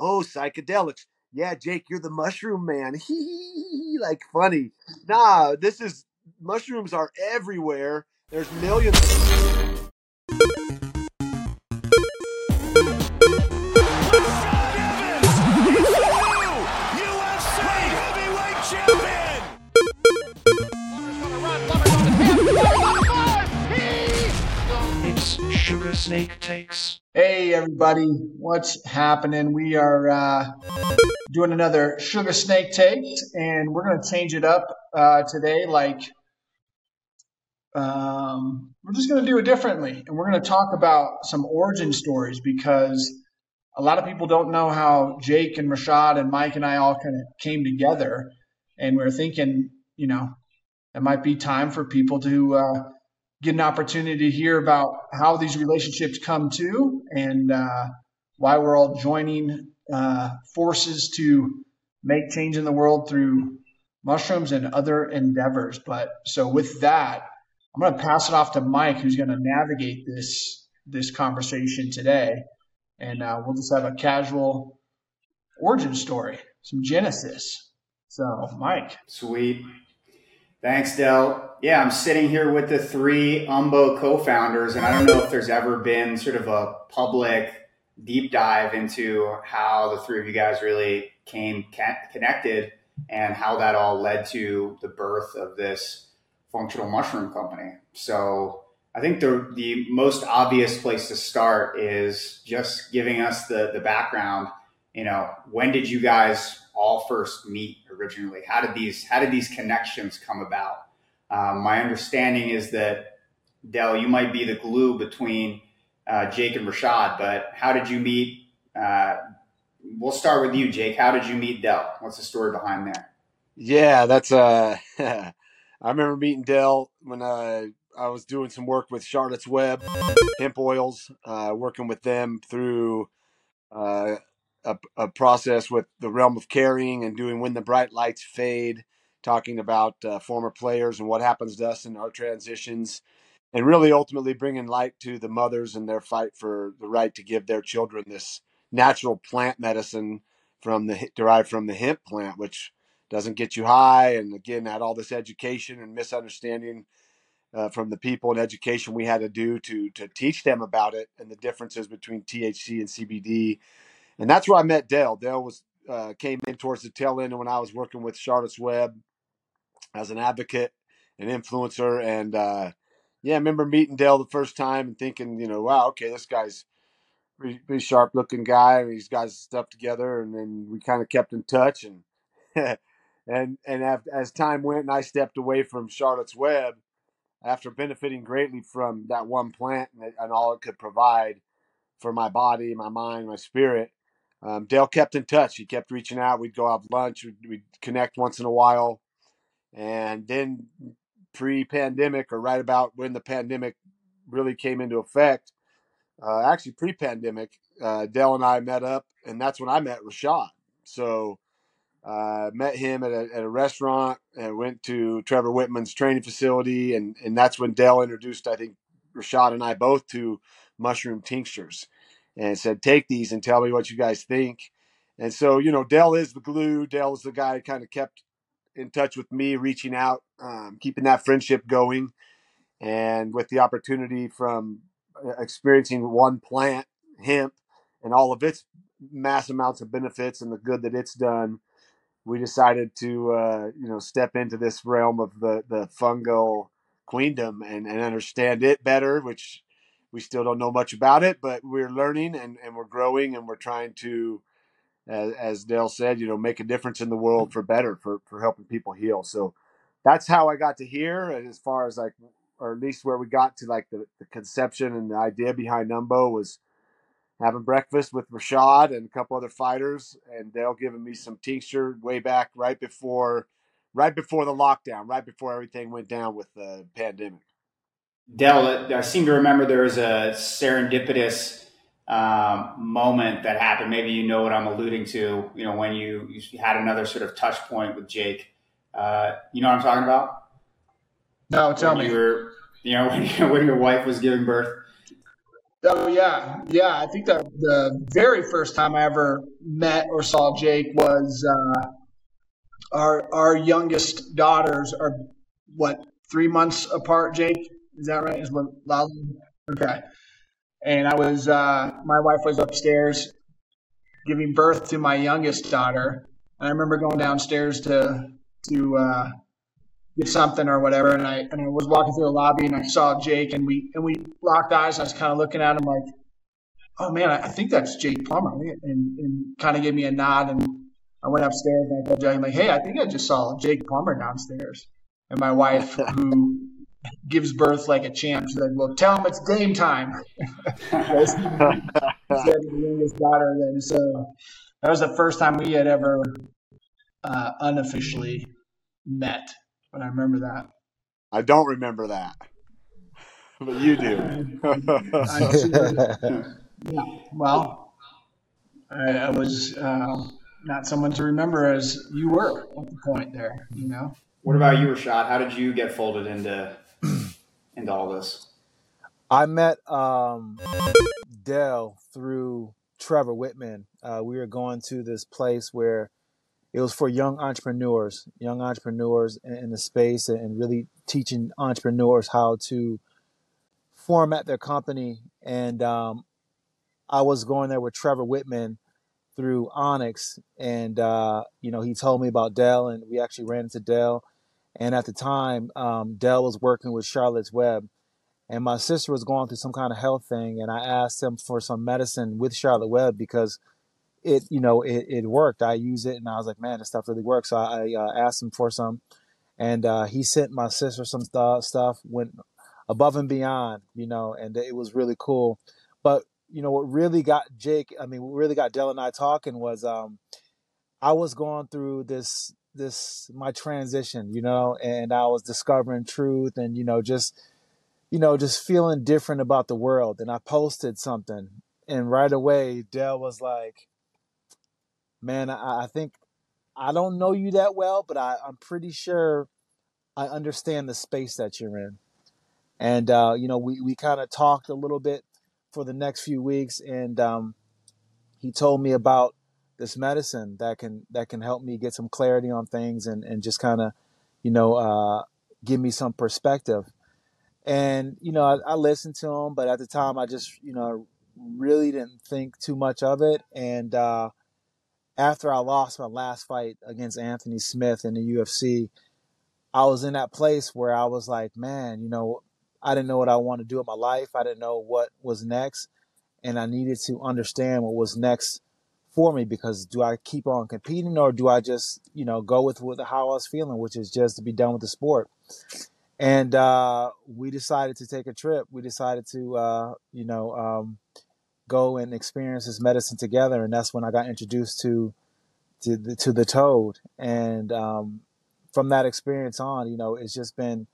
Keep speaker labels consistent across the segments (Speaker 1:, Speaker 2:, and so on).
Speaker 1: oh, psychedelics. Yeah, Jake, you're the mushroom man. Hee, like funny. Nah, this is mushrooms are everywhere. There's millions.
Speaker 2: Suga Snake Takes.
Speaker 3: Hey everybody, what's happening? We are uh, doing another Suga Snake Takes, and we're going to change it up uh, today. Like, um, we're just going to do it differently, and we're going to talk about some origin stories because a lot of people don't know how Jake and Rashad and Mike and I all kind of came together, and we are thinking, you know, it might be time for people to uh, get an opportunity to hear about how these relationships come to and uh, why we're all joining uh, forces to make change in the world through mushrooms and other endeavors. But so with that, I'm going to pass it off to Mike, who's going to navigate this this conversation today, and uh, we'll just have a casual origin story, some genesis. So, Mike,
Speaker 4: sweet. Thanks, Del. Yeah, I'm sitting here with the three Umbo co-founders, and I don't know if there's ever been sort of a public deep dive into how the three of you guys really came connected and how that all led to the birth of this functional mushroom company. So I think the the most obvious place to start is just giving us the the background. You know, when did you guys all first meet originally? How did these how did these connections come about? Um, my understanding is that Del, you might be the glue between uh, Jake and Rashad, but how did you meet? Uh, we'll start with you, Jake. How did you meet Del? What's the story behind that?
Speaker 1: Yeah, that's uh, I remember meeting Del when uh, I was doing some work with Charlotte's Web hemp oils, uh, working with them through a, a, process with the realm of carrying and doing when the bright lights fade, talking about uh, former players and what happens to us in our transitions, and really ultimately bringing light to the mothers and their fight for the right to give their children this natural plant medicine from the derived from the hemp plant, which doesn't get you high, and again had all this education and misunderstanding. Uh, from the people and education we had to do to to teach them about it and the differences between THC and CBD and that's where I met Dale. Dale was uh, came in towards the tail end when I was working with Charlotte's Web as an advocate, an influencer, and uh, yeah, I remember meeting Dale the first time and thinking, you know, wow, okay, this guy's pretty, pretty sharp looking guy. He's got his stuff together, and then we kind of kept in touch and. and and as time went and I stepped away from Charlotte's Web after benefiting greatly from that one plant and, and all it could provide for my body, my mind, my spirit, um, Dale kept in touch. He kept reaching out. We'd go have lunch. We'd, we'd connect once in a while. And then pre-pandemic, or right about when the pandemic really came into effect, uh, actually pre-pandemic, uh, Dale and I met up, and that's when I met Rashad. So uh, met him at a, at a restaurant and went to Trevor Wittman's training facility, and and that's when Dale introduced I think Rashad and I both to mushroom tinctures and said, "Take these and tell me what you guys think." And so, you know, Del is the glue. Del is the guy who kind of kept in touch with me, reaching out, um, keeping that friendship going, and with the opportunity from uh, experiencing one plant, hemp, and all of its mass amounts of benefits and the good that it's done, we decided to, uh, you know, step into this realm of the the fungal queendom and, and understand it better, which we still don't know much about it, but we're learning and, and we're growing and we're trying to, as, as Dale said, you know, make a difference in the world for better, for, for helping people heal. So that's how I got to here. And as far as like, or at least where we got to like the, the conception and the idea behind Umbo was having breakfast with Rashad and a couple other fighters and Dale giving me some tincture way back right before, right before the lockdown, right before everything went down with the pandemic.
Speaker 4: Del, I seem to remember there was a serendipitous um, moment that happened. Maybe you know what I'm alluding to. You know, when you, you had another sort of touch point with Jake. Uh, you know what I'm talking about?
Speaker 3: No, tell
Speaker 4: when
Speaker 3: me.
Speaker 4: You were, you know, when, when your wife was giving birth.
Speaker 3: Oh yeah, yeah. I think that the very first time I ever met or saw Jake was uh, our our youngest daughters are what three months apart. Jake, is that right? Is what? Okay. And I was uh, my wife was upstairs giving birth to my youngest daughter, and I remember going downstairs to to uh, get something or whatever, and I and I was walking through the lobby and I saw Jake, and we and we locked eyes. I was kind of looking at him like, "Oh man, I, I think that's Jake Plummer," and, and kind of gave me a nod, and I went upstairs and I told Jake, like, "Hey, I think I just saw Jake Plummer downstairs." And my wife, who gives birth like a champ, she's like, "Well, tell him it's game time." That's the youngest daughter. Then, so that was the first time we had ever uh, unofficially met but I remember that.
Speaker 1: I don't remember that, but you do.
Speaker 3: yeah. Well, I, I was uh, not someone to remember as you were at the point there. You know.
Speaker 4: What about you, Rashad? How did you get folded into into all this?
Speaker 5: I met um, Del through Trevor Wittman. Uh, we were going to this place where it was for young entrepreneurs, young entrepreneurs in the space, and really teaching entrepreneurs how to format their company. And um, I was going there with Trevor Wittman through Onyx, and uh, you know he told me about Del, and we actually ran into Del. And at the time, um, Del was working with Charlotte's Web, and my sister was going through some kind of health thing, and I asked him for some medicine with Charlotte Web because it you know it, it worked. I used it and i was like man this stuff really works. So i, uh, asked him for some and uh, he sent my sister some st- stuff went above and beyond you know and it was really cool. But you know what really got jake i mean what really got del and i talking was um i was going through this this my transition you know and i was discovering truth and you know just you know just feeling different about the world and i posted something and right away del was like man, I, I think I don't know you that well, but I, I'm pretty sure I understand the space that you're in. And uh, you know, we, we kind of talked a little bit for the next few weeks, and um, he told me about this medicine that can that can help me get some clarity on things and and just kind of, you know, uh, give me some perspective. And you know, I, I listened to him, but at the time, I just you know really didn't think too much of it, and uh, after I lost my last fight against Anthony Smith in the UFC, I was in that place where I was like, man, you know, I didn't know what I wanted to do with my life. I didn't know what was next. And I needed to understand what was next for me because do I keep on competing or do I just, you know, go with, with how I was feeling, which is just to be done with the sport. And uh, we decided to take a trip. We decided to, uh, you know, um, go and experience this medicine together. And that's when I got introduced to to the, to the toad. And um, from that experience on, you know, it's just been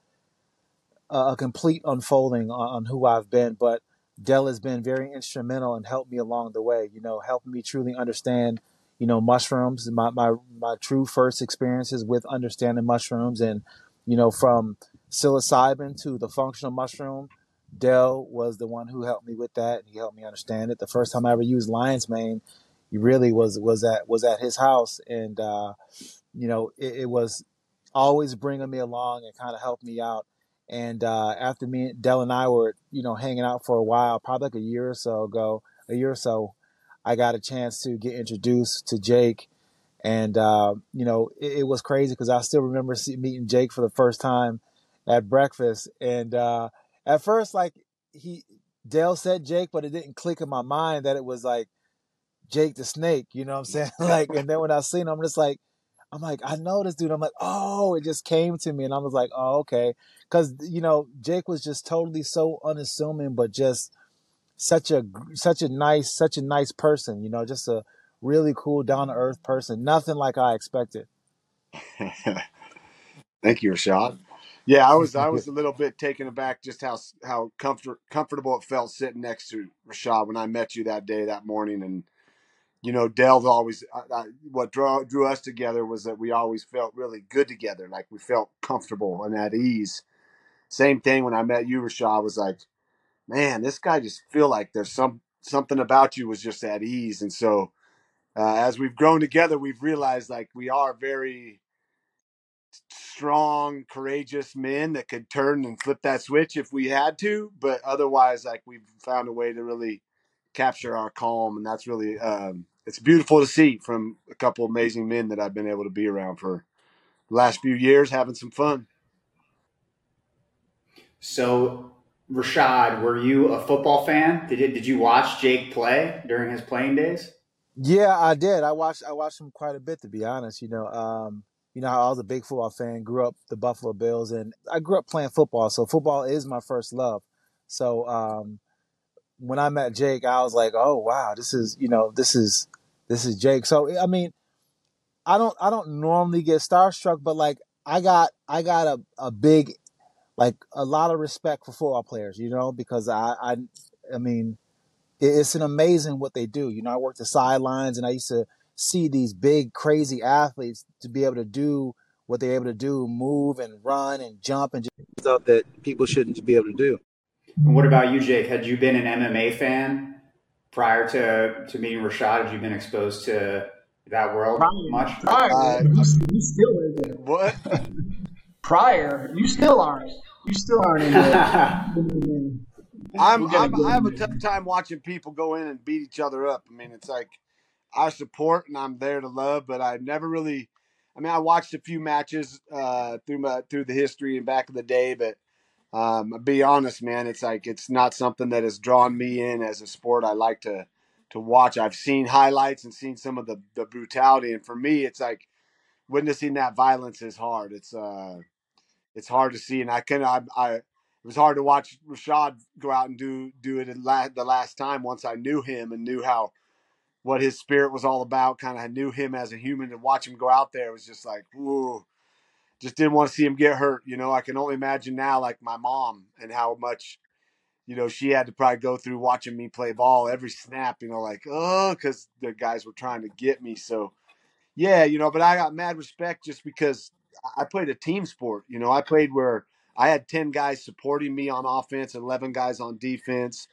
Speaker 5: a, complete unfolding on, on, who I've been. But Del has been very instrumental and helped me along the way. You know, helping me truly understand. You know, mushrooms. My my my true first experiences with understanding mushrooms, and you know, from psilocybin to the functional mushroom Del was the one who helped me with that. And he helped me understand it. The first time I ever used lion's mane, he really was was at was at his house, and uh, you know it, it, was always bringing me along and kind of helped me out. And uh, after me, Del and I were you know hanging out for a while, probably like a year or so ago, a year or so, I got a chance to get introduced to Jake, and uh, you know it, it was crazy because I still remember see, meeting Jake for the first time at breakfast, and uh, at first, like he Del said Jake, but it didn't click in my mind that it was like Jake the Snake. You know what I'm saying? like, and then when I seen him, I'm just like, I'm like, I know this dude. I'm like, oh, it just came to me, and I was like, oh, okay, because you know Jake was just totally so unassuming, but just such a such a nice such a nice person. You know, just a really cool, down to earth person. Nothing like I expected.
Speaker 1: Thank you, Rashad. Yeah, I was I was a little bit taken aback just how how comfort, comfortable it felt sitting next to Rashad when I met you that day that morning, and you know Del's always I, I, what drew drew us together was that we always felt really good together, like we felt comfortable and at ease. Same thing when I met you, Rashad was like man, this guy just feel like there's some something about you was just at ease. And so uh, as we've grown together, we've realized like we are very strong, courageous men that could turn and flip that switch if we had to. But otherwise, like we've found a way to really capture our calm, and that's really um, it's beautiful to see from a couple amazing men that I've been able to be around for the last few years, having some fun.
Speaker 4: So, Rashad, were you a football fan? Did you, did you watch Jake play during his playing days?
Speaker 5: Yeah, I did. I watched I watched him quite a bit to be honest. You know, um, you know, I was a big football fan. Grew up the Buffalo Bills, and I grew up playing football. So football is my first love. So um, when I met Jake, I was like, oh wow, this is you know this is this is Jake. So I mean, I don't I don't normally get starstruck, but like I got I got a, a big like a lot of respect for football players, you know, because I I I mean it's an amazing what they do. You know, I worked the sidelines and I used to see these big, crazy athletes to be able to do what they're able to do, move and run and jump and just stuff that people shouldn't be able to do.
Speaker 4: And what about you, Jake? Had you been an MMA fan prior to, to meeting Rashad? Had you been exposed to that world
Speaker 3: Prior,
Speaker 4: much?
Speaker 3: prior
Speaker 1: Uh,
Speaker 3: you, you still isn't.
Speaker 1: What?
Speaker 3: Prior, you still aren't. You still aren't in the.
Speaker 1: I'm, I'm I have a tough time watching people go in and beat each other up. I mean, it's like I support and I'm there to love, but I never really. I mean, I watched a few matches uh, through my through the history and back in the day, but um, be honest, man, it's like it's not something that has drawn me in as a sport. I like to to watch. I've seen highlights and seen some of the the brutality, and for me, it's like witnessing that violence is hard. It's uh, it's hard to see, and I can I, I it was hard to watch Rashad go out and do do it la- the last time once I knew him and knew how what his spirit was all about. Kind of knew him as a human, and watch him go out there was just like, whoa. Just didn't want to see him get hurt. You know, I can only imagine now, like my mom, and how much, you know, she had to probably go through watching me play ball every snap. You know, like oh, because the guys were trying to get me. So yeah, you know, but I got mad respect just because I played a team sport. You know, I played where I had 10 guys supporting me on offense, 11 guys on defense,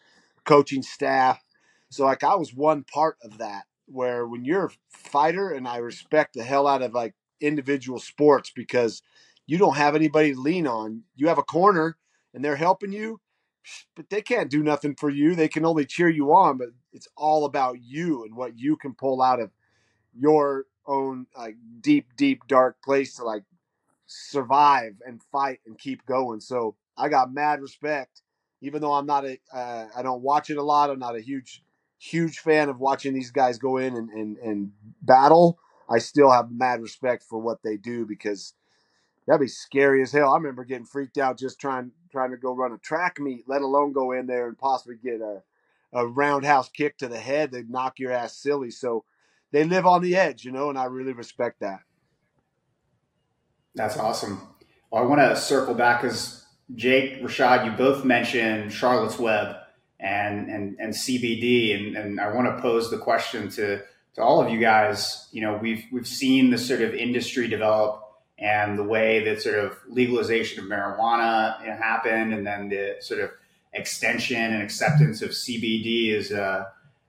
Speaker 1: coaching staff. So, like, I was one part of that. Where when you're a fighter, and I respect the hell out of like individual sports because you don't have anybody to lean on. You have a corner and they're helping you, but they can't do nothing for you. They can only cheer you on, but it's all about you and what you can pull out of your own like deep, deep, dark place to like survive and fight and keep going. So I got mad respect, even though I'm not a, uh, I don't watch it a lot. I'm not a huge, huge fan of watching these guys go in and, and, and battle. I still have mad respect for what they do because that'd be scary as hell. I remember getting freaked out just trying trying to go run a track meet, let alone go in there and possibly get a a roundhouse kick to the head. They'd knock your ass silly. So they live on the edge, you know, and I really respect that.
Speaker 4: That's awesome. Well, I want to circle back because Jake, Rashad, you both mentioned Charlotte's Web and and, and CBD, and, and I want to pose the question to to all of you guys. You know, we've we've seen the sort of industry develop and the way that sort of legalization of marijuana happened, and then the sort of extension and acceptance of CBD is a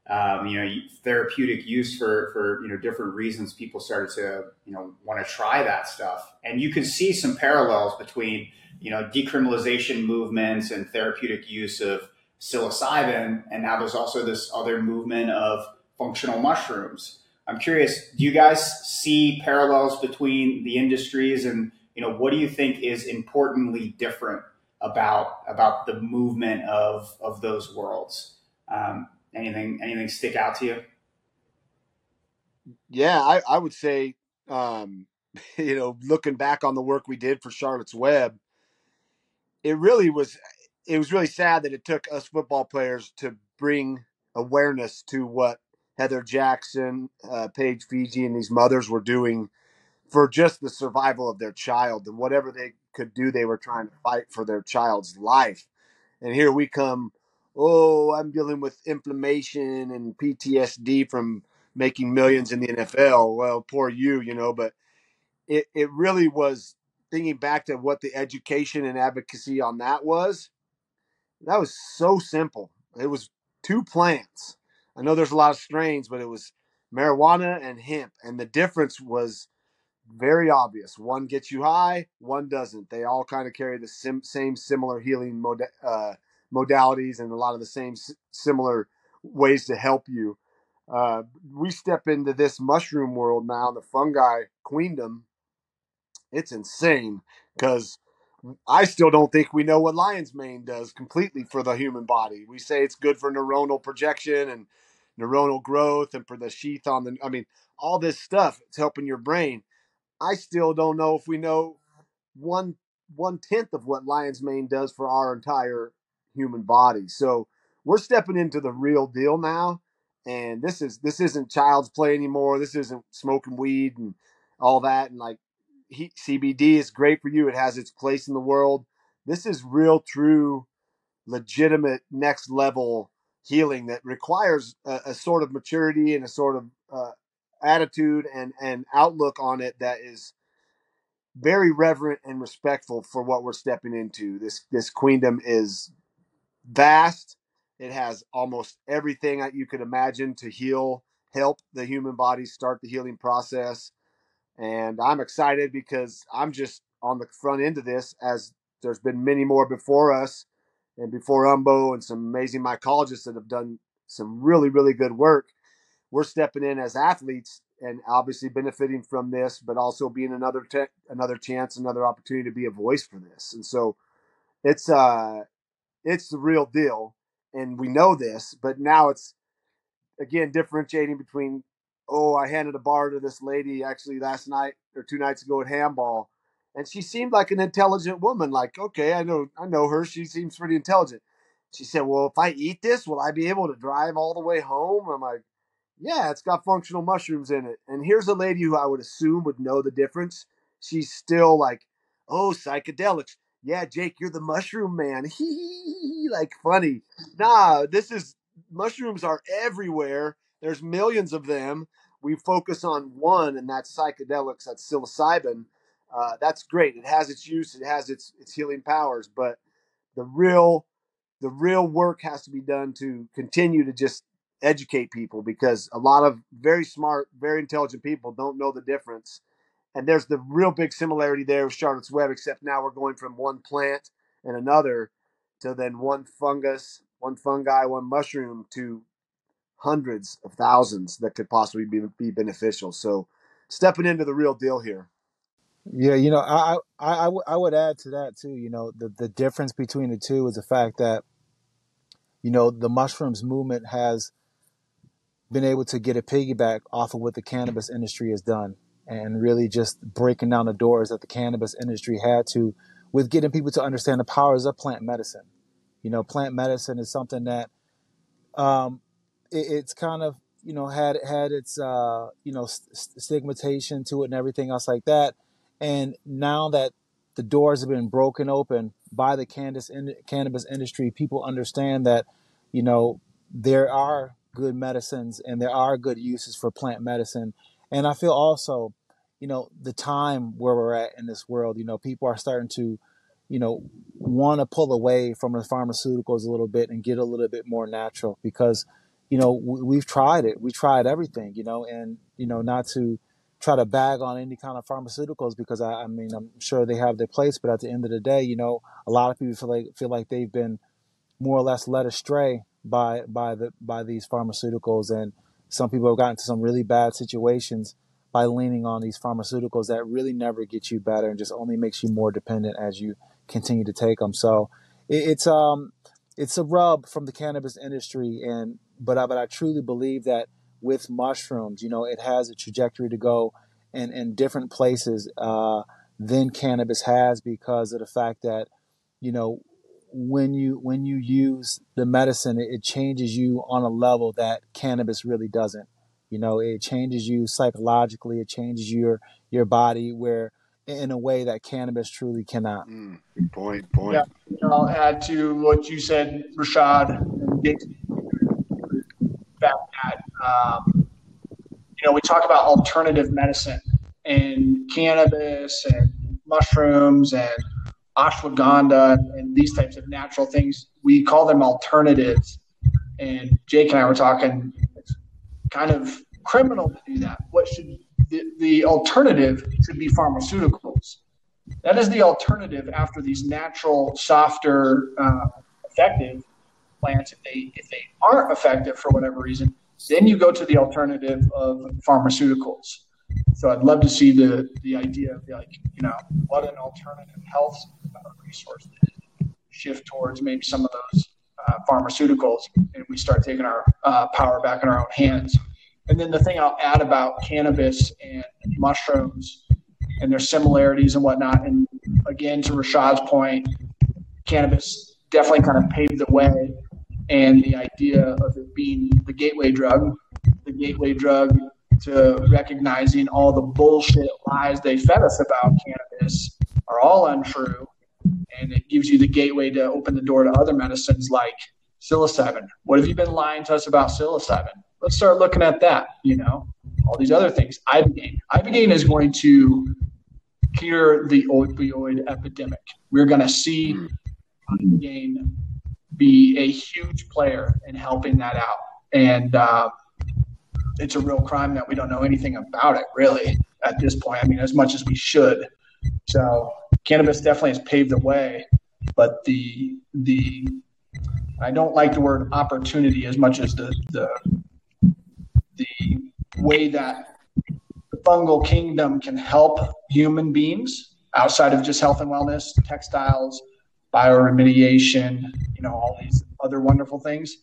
Speaker 4: um, you know therapeutic use for for you know different reasons. People started to you know want to try that stuff, and you can see some parallels between you know decriminalization movements and therapeutic use of psilocybin, and now there's also this other movement of functional mushrooms. I'm curious, do you guys see parallels between the industries and you know what do you think is importantly different about about the movement of of those worlds? Um, anything anything stick out to you?
Speaker 1: Yeah, I, I would say, um, you know, looking back on the work we did for Charlotte's Web, it really was it was really sad that it took us football players to bring awareness to what Heather Jackson, uh, Paige Figi, and these mothers were doing for just the survival of their child and whatever they could do, they were trying to fight for their child's life. And here we come, oh, I'm dealing with inflammation and PTSD from making millions in the NFL. Well, poor you, you know, but it, it really was thinking back to what the education and advocacy on that was that was so simple. It was two plants. I know there's a lot of strains, but it was marijuana and hemp, and the difference was very obvious. One gets you high, one doesn't. They all kind of carry the sim- same similar healing mod- uh, modalities and a lot of the same s- similar ways to help you. Uh, we step into this mushroom world now, the fungi queendom. It's insane because I still don't think we know what lion's mane does completely for the human body. We say it's good for neuronal projection and neuronal growth and for the sheath on the, I mean, all this stuff. It's helping your brain. I still don't know if we know one one tenth of what lion's mane does for our entire human body. So we're stepping into the real deal now, and this is this isn't child's play anymore. This isn't smoking weed and all that. And like he, CBD is great for you. It has its place in the world. This is real, true, legitimate next level healing that requires a, a sort of maturity and a sort of uh, attitude and and outlook on it that is very reverent and respectful for what we're stepping into. This this queendom is vast. It has almost everything that you could imagine to heal, help the human body start the healing process. And I'm excited because I'm just on the front end of this as there's been many more before us and before Umbo and some amazing mycologists that have done some really, really good work. We're stepping in as athletes and obviously benefiting from this, but also being another te- another chance, another opportunity to be a voice for this. And so it's uh it's the real deal, and we know this. But now it's again differentiating between oh I handed a bar to this lady actually last night or two nights ago at handball, and she seemed like an intelligent woman. Like okay, I know I know her. She seems pretty intelligent. She said, "Well, if I eat this, will I be able to drive all the way home?" I'm like, yeah, it's got functional mushrooms in it. And here's a lady who I would assume would know the difference. She's still like, oh, psychedelics. Yeah, Jake, you're the mushroom man. Hee, like funny. Nah, this is mushrooms are everywhere. There's millions of them. We focus on one, and that's psychedelics. That's psilocybin. Uh, that's great. It has its use. It has its its healing powers. But the real the real work has to be done to continue to just educate people because a lot of very smart, very intelligent people don't know the difference. And there's the real big similarity there with Charlotte's Web, except now we're going from one plant and another to then one fungus, one fungi, one mushroom to hundreds of thousands that could possibly be, be beneficial. So stepping into the real deal here.
Speaker 5: Yeah, you know, I, I, I, w- I would add to that too. You know, the, the difference between the two is the fact that, you know, the mushrooms movement has been able to get a piggyback off of what the cannabis industry has done and really just breaking down the doors that the cannabis industry had to with getting people to understand the powers of plant medicine. You know, plant medicine is something that um, it, it's kind of you know had had its uh, you know st- stigmatization to it and everything else like that. And now that the doors have been broken open by the cannabis in, cannabis industry, people understand that you know there are good medicines and there are good uses for plant medicine. And I feel also, you know, the time where we're at in this world, you know, people are starting to, you know, want to pull away from the pharmaceuticals a little bit and get a little bit more natural because, you know, we, we've tried it. We tried everything, you know, and, you know, not to try to bag on any kind of pharmaceuticals because I, I mean, I'm sure they have their place, but at the end of the day, you know, a lot of people feel like, feel like they've been more or less led astray by by the by these pharmaceuticals. And some people have gotten into some really bad situations by leaning on these pharmaceuticals that really never get you better and just only makes you more dependent as you continue to take them. So it, it's um it's a rub from the cannabis industry. And but I, but I truly believe that with mushrooms you know it has a trajectory to go in in different places uh, than cannabis has because of the fact that you know when you when you use the medicine it, it changes you on a level that cannabis really doesn't you know it changes you psychologically it changes your your body where in a way that cannabis truly cannot
Speaker 1: Mm, good point. Point.
Speaker 3: Yeah. I'll add to what you said, Rashad. and Jason, that um, you know we talk about alternative medicine and cannabis and mushrooms and ashwagandha and these types of natural things. We call them alternatives. And Jake and I were talking, it's kind of criminal to do that. What should the, the alternative should be pharmaceuticals. That is the alternative after these natural, softer, uh, effective plants. If they if they aren't effective for whatever reason, then you go to the alternative of pharmaceuticals. So I'd love to see the the idea of like you know what an alternative health resource shift towards maybe some of those uh, pharmaceuticals, and we start taking our uh, power back in our own hands. And then the thing I'll add about cannabis and mushrooms and their similarities and whatnot. And again, to Rashad's point, cannabis definitely kind of paved the way. And the idea of it being the gateway drug, the gateway drug to recognizing all the bullshit lies they fed us about cannabis are all untrue. And it gives you the gateway to open the door to other medicines like psilocybin. What have you been lying to us about psilocybin? let's start looking at that. You know, all these other things. Ibogaine. Ibogaine is going to cure the opioid epidemic. We're going to see Ibogaine be a huge player in helping that out, and uh, it's a real crime that we don't know anything about it really at this point. I mean, as much as we should. So cannabis definitely has paved the way, but the the I don't like the word opportunity as much as the the the way that the fungal kingdom can help human beings outside of just health and wellness, textiles, bioremediation, you know, all these other wonderful things.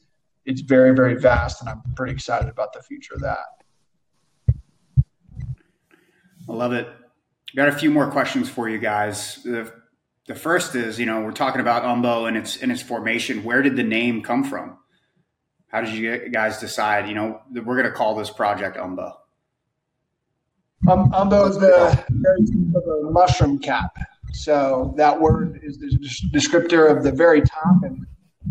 Speaker 3: It's very, very vast, and I'm pretty excited about the future of that.
Speaker 4: I love it. Got a few more questions for you guys. The, the first is, you know, we're talking about Umbo and its and its formation. Where did the name come from? How did you guys decide? You know, we're going to call this project Umbo.
Speaker 3: Um, umbo is the the mushroom cap. So that word is the descriptor of the very top, and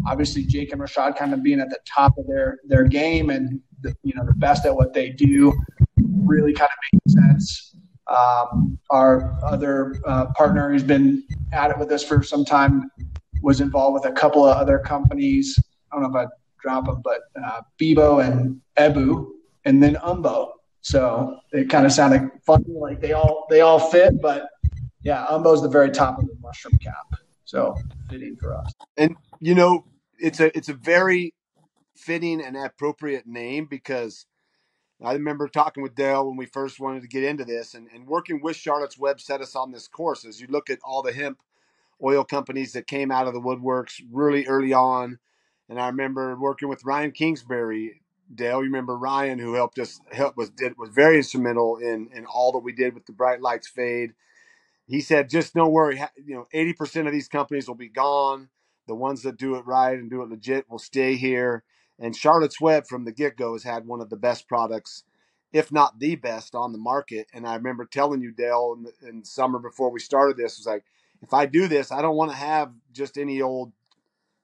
Speaker 3: obviously Jake and Rashad kind of being at the top of their their game and the, you know the best at what they do, really kind of makes sense. Um, our other uh, partner who's been at it with us for some time was involved with a couple of other companies. I don't know if I drop them, but uh, Bebo and Ebu, and then Umbo. So it kind of sounded funny, like they all they all fit, but yeah, Umbo's the very top of the mushroom cap. So fitting for us.
Speaker 1: And you know, it's a it's a very fitting and appropriate name because I remember talking with Dale when we first wanted to get into this and, and working with Charlotte's Web set us on this course. As you look at all the hemp oil companies that came out of the woodworks really early on, and I remember working with Ryan Kingsbury. Dale, you remember Ryan, who helped us help was did was very instrumental in in all that we did with the bright lights fade. He said, just don't worry, you know, eighty percent of these companies will be gone. The ones that do it right and do it legit will stay here. And Charlotte's Web from the get go has had one of the best products, if not the best, on the market. And I remember telling you, Dale, in, the, in summer before we started this, was like, if I do this, I don't want to have just any old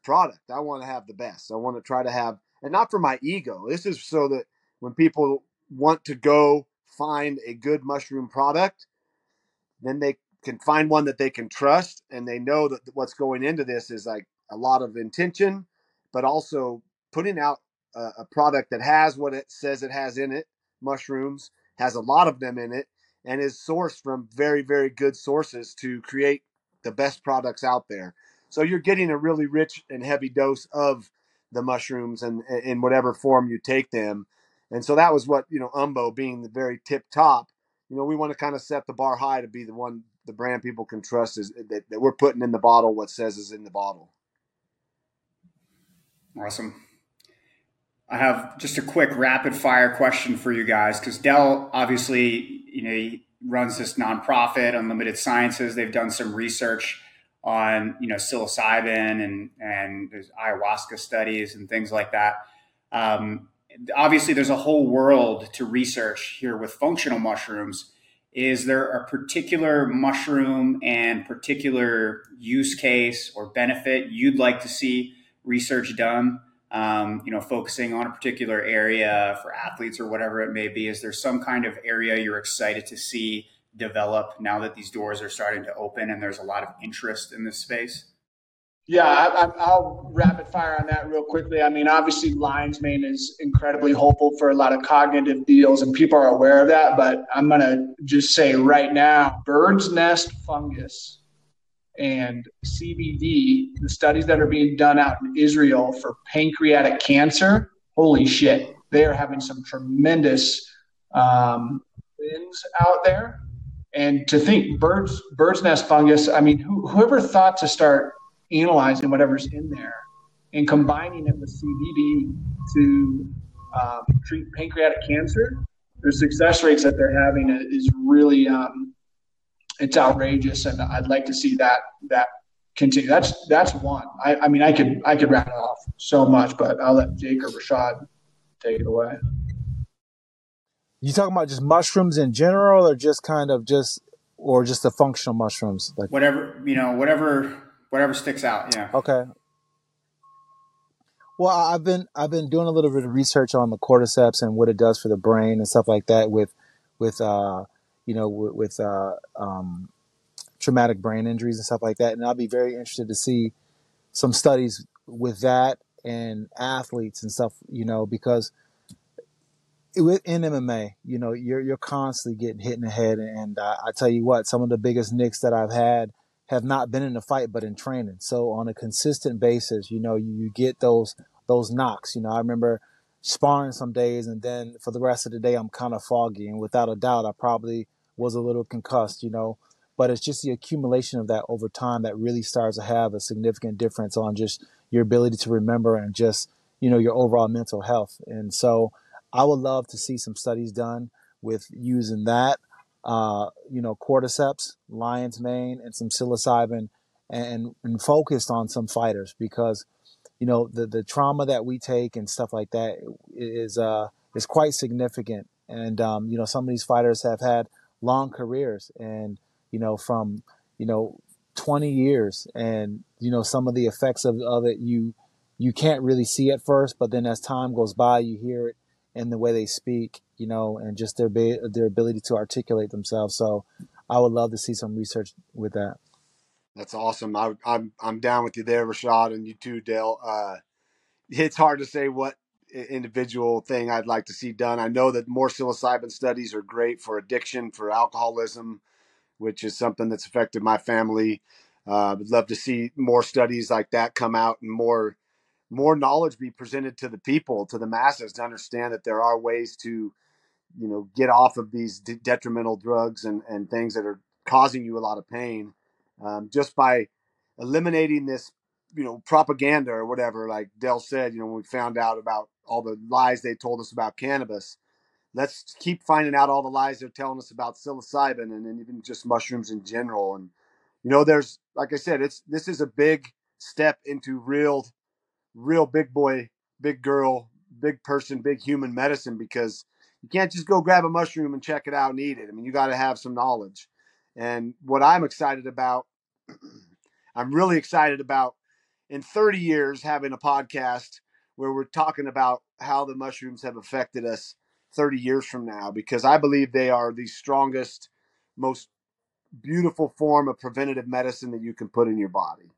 Speaker 1: product. I want to have the best. I want to try to have, and not for my ego. This is so that when people want to go find a good mushroom product, then they can find one that they can trust and they know that what's going into this is like a lot of intention, but also putting out a, a product that has what it says it has in it mushrooms, has a lot of them in it, and is sourced from very, very good sources to create the best products out there. So you're getting a really rich and heavy dose of the mushrooms and in whatever form you take them. And so that was what, you know, Umbo being the very tip top, you know, we want to kind of set the bar high to be the one the brand people can trust is that, that we're putting in the bottle what says is in the bottle.
Speaker 4: Awesome. I have just a quick rapid fire question for you guys because Del obviously, you know, he runs this nonprofit, Unlimited Sciences. They've done some research on you know psilocybin and and there's ayahuasca studies and things like that. Um, obviously, there's a whole world to research here with functional mushrooms. Is there a particular mushroom and particular use case or benefit you'd like to see research done? Um, you know, focusing on a particular area for athletes or whatever it may be. Is there some kind of area you're excited to see develop now that these doors are starting to open and there's a lot of interest in this space?
Speaker 3: Yeah, I, will rapid fire on that real quickly. I mean, obviously, lion's mane is incredibly hopeful for a lot of cognitive deals, and people are aware of that. But I'm going to just say right now bird's nest fungus and CBD, the studies that are being done out in Israel for pancreatic cancer, holy shit, they are having some tremendous um, wins out there. And to think birds, bird's nest fungus, I mean, who, whoever thought to start analyzing whatever's in there and combining it with CBD to um, treat pancreatic cancer, the success rates that they're having is really um, it's outrageous, and I'd like to see that that continue. That's that's one. I, I mean, I could I could rattle off so much, but I'll let Jake or Rashad take it away.
Speaker 5: You talking about just mushrooms in general, or just kind of just, or just the functional mushrooms,
Speaker 4: like whatever you know, whatever whatever sticks out. Yeah.
Speaker 5: Okay. Well, I've been I've been doing a little bit of research on the cordyceps and what it does for the brain and stuff like that with with uh, you know with, with uh, um, traumatic brain injuries and stuff like that. And I'll be very interested to see some studies with that and athletes and stuff. You know because in MMA, you know you're you're constantly getting hit in the head, and uh, I tell you what, some of the biggest nicks that I've had have not been in a fight but in training. So on a consistent basis, you know, you, you get those those knocks. You know, I remember sparring some days and then for the rest of the day I'm kind of foggy and without a doubt I probably was a little concussed, you know. But it's just the accumulation of that over time that really starts to have a significant difference on just your ability to remember and just, you know, your overall mental health. And so I would love to see some studies done with using that uh, you know, cordyceps, lion's mane, and some psilocybin, and, and focused on some fighters because, you know, the the trauma that we take and stuff like that is uh, is quite significant. And um, you know, some of these fighters have had long careers, and you know, from you know, 20 years, and you know, some of the effects of, of it you you can't really see at first, but then as time goes by, you hear it in the way they speak, you know, and just their their ability to articulate themselves. So, I would love to see some research with that.
Speaker 1: That's awesome. I, am I'm, I'm down with you there, Rashad, and you too, Dale. Uh, it's hard to say what individual thing I'd like to see done. I know that more psilocybin studies are great for addiction, for alcoholism, which is something that's affected my family. Uh, would love to see more studies like that come out and more more knowledge be presented to the people, to the masses, to understand that there are ways to, you know, get off of these de- detrimental drugs and, and things that are causing you a lot of pain, um, just by eliminating this, you know, propaganda or whatever. Like Del said, you know, when we found out about all the lies they told us about cannabis, let's keep finding out all the lies they're telling us about psilocybin and, and even just mushrooms in general. And you know, there's like I said, it's this is a big step into real real big boy, big girl, big person, big human medicine because you can't just go grab a mushroom and check it out and eat it. I mean, you got to have some knowledge. And what I'm excited about, I'm really excited about in 30 years having a podcast where we're talking about how the mushrooms have affected us 30 years from now because I believe they are the strongest, most beautiful form of preventative medicine that you can put in your body.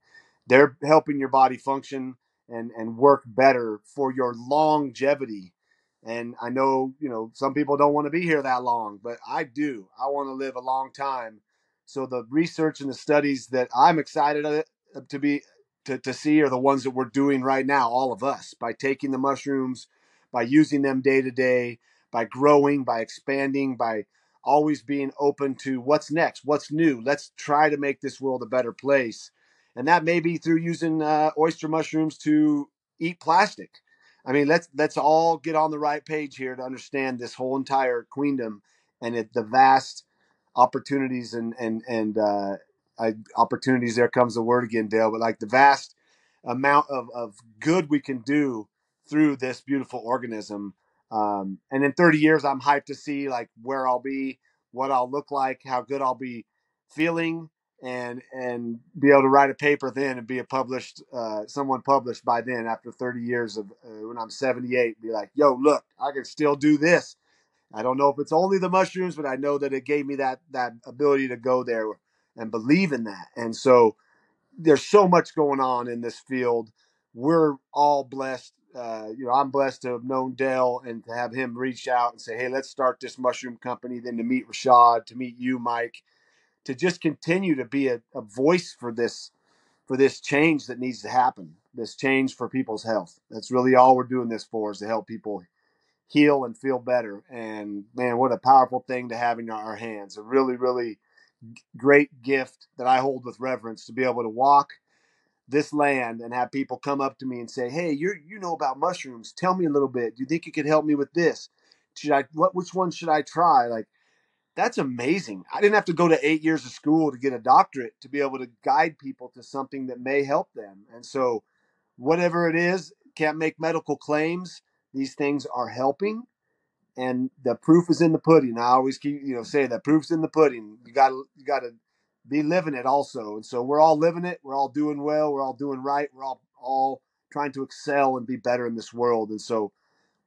Speaker 1: They're helping your body function and and work better for your longevity. And I know, you know, some people don't want to be here that long, but I do. I want to live a long time. So the research and the studies that I'm excited to be to, to see are the ones that we're doing right now, all of us, by taking the mushrooms, by using them day to day, by growing, by expanding, by always being open to what's next, what's new. Let's try to make this world a better place and that may be through using uh, oyster mushrooms to eat plastic. I mean, let's let's all get on the right page here to understand this whole entire queendom and it, the vast opportunities and and and uh, I, opportunities. There comes the word again, Dale. But like the vast amount of of good we can do through this beautiful organism. Um, and in 30 years, I'm hyped to see like where I'll be, what I'll look like, how good I'll be feeling, and and be able to write a paper then and be a published uh, someone published by then after 30 years of uh, when I'm 78 be like yo look I can still do this I don't know if it's only the mushrooms, but I know that it gave me that that ability to go there and believe in that. And so there's so much going on in this field. We're all blessed. Uh, you know, I'm blessed to have known Del and to have him reach out and say, "Hey, let's start this mushroom company." Then to meet Rashad, to meet you, Mike, to just continue to be a, a voice for this for this change that needs to happen. This change for people's health. That's really all we're doing this for is to help people heal and feel better. And man, what a powerful thing to have in our hands. A really, really great gift that I hold with reverence to be able to walk this land and have people come up to me and say, "Hey, you you know about mushrooms? Tell me a little bit. Do you think you could help me with this? Should I what which one should I try?" Like that's amazing. I didn't have to go to 8 years of school to get a doctorate to be able to guide people to something that may help them. And so whatever it is, can't make medical claims. These things are helping and the proof is in the pudding. I always keep you know say that proof's in the pudding. You got to you got to be living it also. And so we're all living it. We're all doing well. We're all doing right. We're all all trying to excel and be better in this world. And so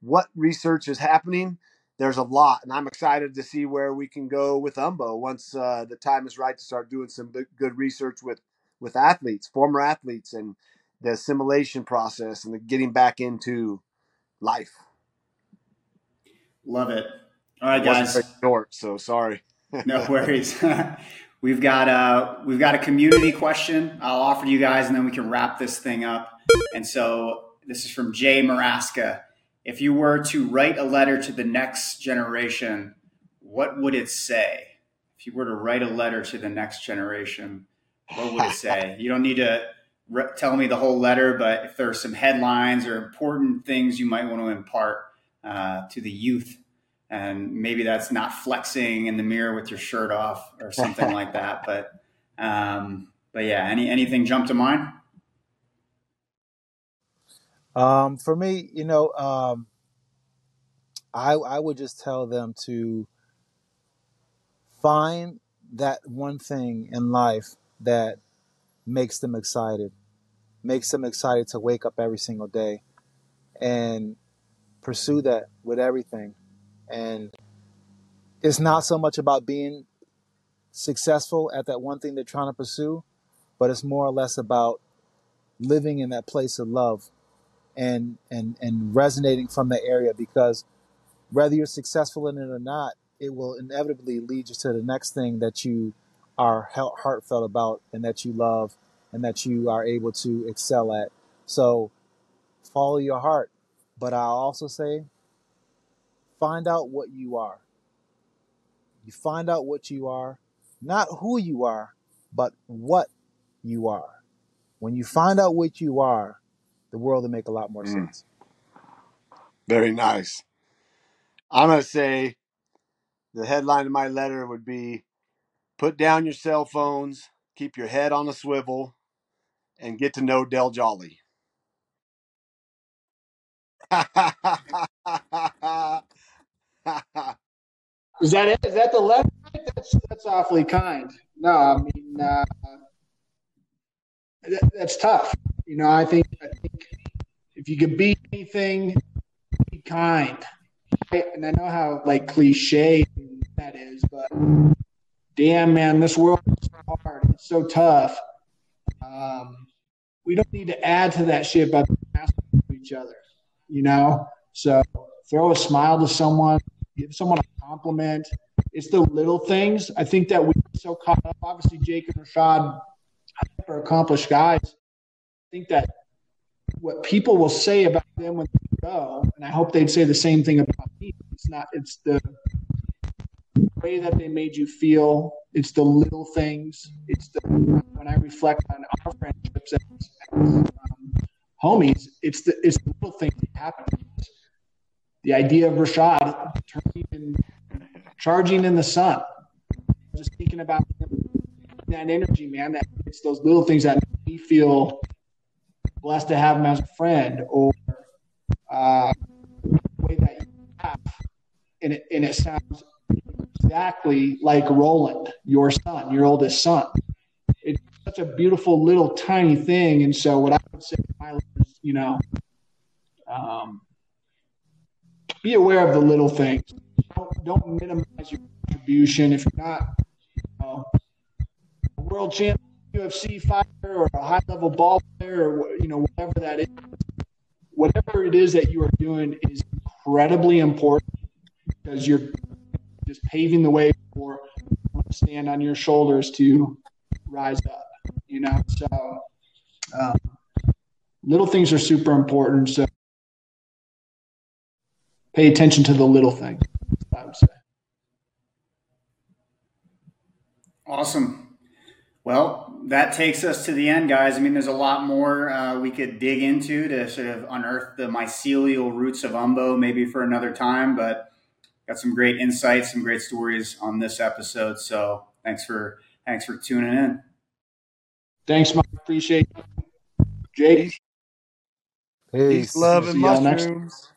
Speaker 1: what research is happening? There's a lot, and I'm excited to see where we can go with Umbo once uh, the time is right to start doing some good research with with athletes, former athletes, and the assimilation process and the getting back into life.
Speaker 4: Love it. All right, guys.
Speaker 1: Short, so sorry.
Speaker 4: no worries. we've got a we've got a community question. I'll offer to you guys, and then we can wrap this thing up. And so this is from Jay Maraska. If you were to write a letter to the next generation, what would it say? If you were to write a letter to the next generation, what would it say? You don't need to re- tell me the whole letter, but if there are some headlines or important things you might want to impart, uh, to the youth. And maybe that's not flexing in the mirror with your shirt off or something like that. But um, but yeah, any anything jump to mind?
Speaker 5: Um, for me, you know, um, I I would just tell them to find that one thing in life that makes them excited, makes them excited to wake up every single day, and pursue that with everything. And it's not so much about being successful at that one thing they're trying to pursue, but it's more or less about living in that place of love and and and resonating from that area because whether you're successful in it or not, it will inevitably lead you to the next thing that you are heartfelt about and that you love and that you are able to excel at. So follow your heart but I'll also say, find out what you are. You find out what you are, not who you are, but what you are. When you find out what you are, the world will make a lot more mm. sense.
Speaker 1: Very nice. I'm going to say the headline of my letter would be Put down your cell phones, keep your head on a swivel, and get to know Del Jolly.
Speaker 3: Is that it? Is that the letter? That's that's awfully kind. No, I mean uh, that, that's tough. You know, I think I think if you could be anything, be kind. And I know how like cliche that is, but damn man, this world is so hard. It's so tough. Um, we don't need to add to that shit by asking each other you know? So throw a smile to someone, give someone a compliment. It's the little things. I think that we so caught up. Obviously, Jake and Rashad are accomplished guys. Think that what people will say about them when they go, and I hope they'd say the same thing about me. It's not. It's the way that they made you feel. It's the little things. It's the when I reflect on our friendships as, um, homies, it's the it's the little things that happen. The idea of Rashad turning and charging in the sun, just thinking about that energy, man. That it's those little things that make me feel blessed to have him as a friend, or uh, way that you have, and it and it sounds exactly like Roland, your son, your oldest son. It's such a beautiful little tiny thing, and so what I would say to my listeners, you know, um, be aware of the little things. don't don't minimize your contribution. If you're not you know, a world champion UFC fighter or a high level ball player or you know whatever that is, whatever it is that you are doing is incredibly important because you're just paving the way for stand on your shoulders to rise up. You know, so um, little things are super important. So pay attention to the little things. I would say.
Speaker 4: Awesome. Well, that takes us to the end, guys. I mean, there's a lot more uh, we could dig into to sort of unearth the mycelial roots of Umbo, maybe for another time. But got some great insights, some great stories on this episode. So thanks for thanks for tuning in.
Speaker 3: Thanks, Mike. Appreciate it. Jake.
Speaker 1: Peace, love, and
Speaker 3: See y'all next-
Speaker 1: mushrooms.